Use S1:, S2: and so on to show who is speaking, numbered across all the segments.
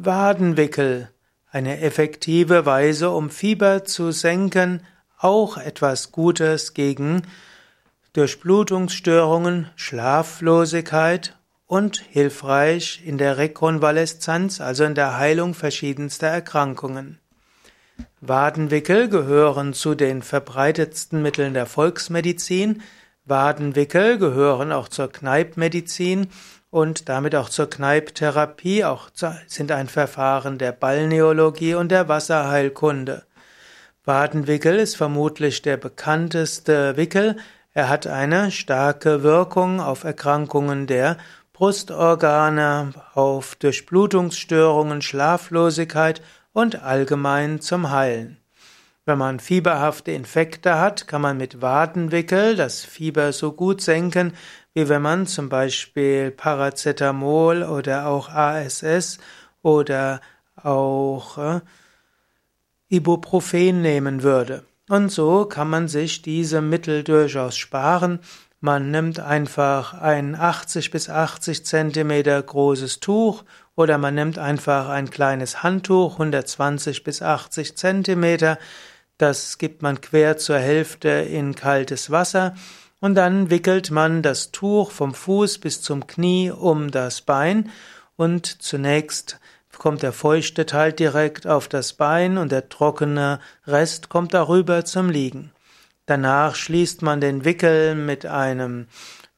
S1: Wadenwickel, eine effektive Weise, um Fieber zu senken, auch etwas Gutes gegen Durchblutungsstörungen, Schlaflosigkeit und hilfreich in der Rekonvaleszenz, also in der Heilung verschiedenster Erkrankungen. Wadenwickel gehören zu den verbreitetsten Mitteln der Volksmedizin. Wadenwickel gehören auch zur Kneipmedizin und damit auch zur Kneipptherapie, auch sind ein Verfahren der Balneologie und der Wasserheilkunde. Wadenwickel ist vermutlich der bekannteste Wickel. Er hat eine starke Wirkung auf Erkrankungen der Brustorgane, auf Durchblutungsstörungen, Schlaflosigkeit und allgemein zum Heilen. Wenn man fieberhafte Infekte hat, kann man mit Wadenwickel das Fieber so gut senken, wie wenn man zum Beispiel Paracetamol oder auch ASS oder auch äh, Ibuprofen nehmen würde. Und so kann man sich diese Mittel durchaus sparen. Man nimmt einfach ein 80 bis 80 Zentimeter großes Tuch oder man nimmt einfach ein kleines Handtuch, 120 bis 80 Zentimeter, das gibt man quer zur Hälfte in kaltes Wasser und dann wickelt man das Tuch vom Fuß bis zum Knie um das Bein und zunächst kommt der feuchte Teil direkt auf das Bein und der trockene Rest kommt darüber zum Liegen. Danach schließt man den Wickel mit einem,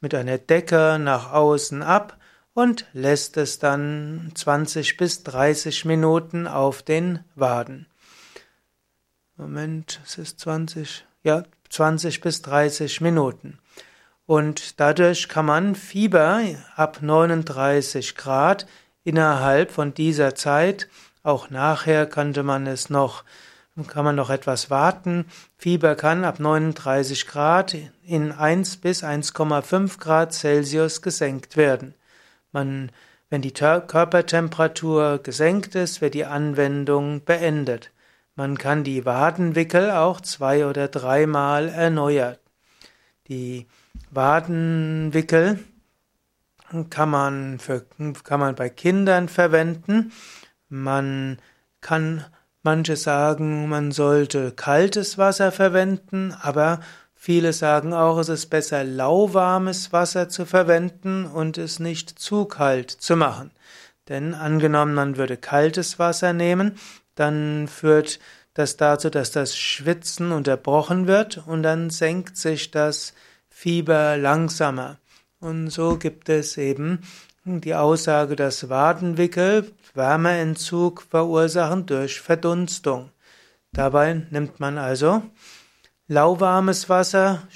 S1: mit einer Decke nach außen ab und lässt es dann 20 bis 30 Minuten auf den Waden. Moment, es ist 20, ja, 20 bis 30 Minuten. Und dadurch kann man Fieber ab 39 Grad innerhalb von dieser Zeit, auch nachher könnte man es noch, kann man noch etwas warten. Fieber kann ab 39 Grad in 1 bis 1,5 Grad Celsius gesenkt werden. Man, wenn die Körpertemperatur gesenkt ist, wird die Anwendung beendet. Man kann die Wadenwickel auch zwei oder dreimal erneuern. Die Wadenwickel kann man, für, kann man bei Kindern verwenden. Man kann, manche sagen, man sollte kaltes Wasser verwenden, aber viele sagen auch, es ist besser lauwarmes Wasser zu verwenden und es nicht zu kalt zu machen. Denn angenommen, man würde kaltes Wasser nehmen, dann führt das dazu, dass das Schwitzen unterbrochen wird und dann senkt sich das Fieber langsamer. Und so gibt es eben die Aussage, dass Wadenwickel Wärmeentzug verursachen durch Verdunstung. Dabei nimmt man also lauwarmes Wasser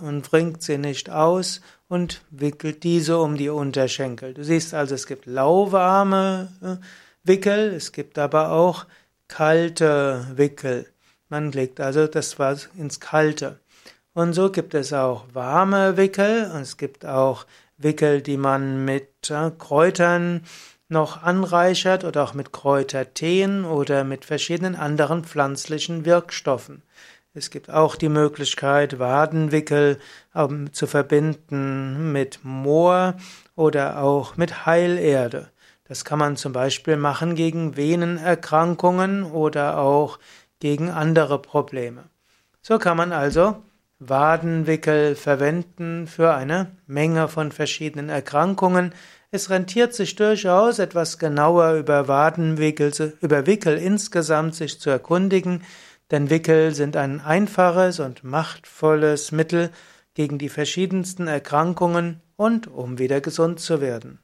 S1: und bringt sie nicht aus und wickelt diese um die Unterschenkel. Du siehst also, es gibt lauwarme äh, Wickel, es gibt aber auch kalte Wickel. Man legt also das Wasser ins Kalte. Und so gibt es auch warme Wickel und es gibt auch Wickel, die man mit äh, Kräutern noch anreichert oder auch mit Kräuterteen oder mit verschiedenen anderen pflanzlichen Wirkstoffen. Es gibt auch die Möglichkeit, Wadenwickel ähm, zu verbinden mit Moor oder auch mit Heilerde. Das kann man zum Beispiel machen gegen Venenerkrankungen oder auch gegen andere Probleme. So kann man also Wadenwickel verwenden für eine Menge von verschiedenen Erkrankungen. Es rentiert sich durchaus, etwas genauer über Wadenwickel, über Wickel insgesamt sich zu erkundigen, denn Wickel sind ein einfaches und machtvolles Mittel gegen die verschiedensten Erkrankungen und um wieder gesund zu werden.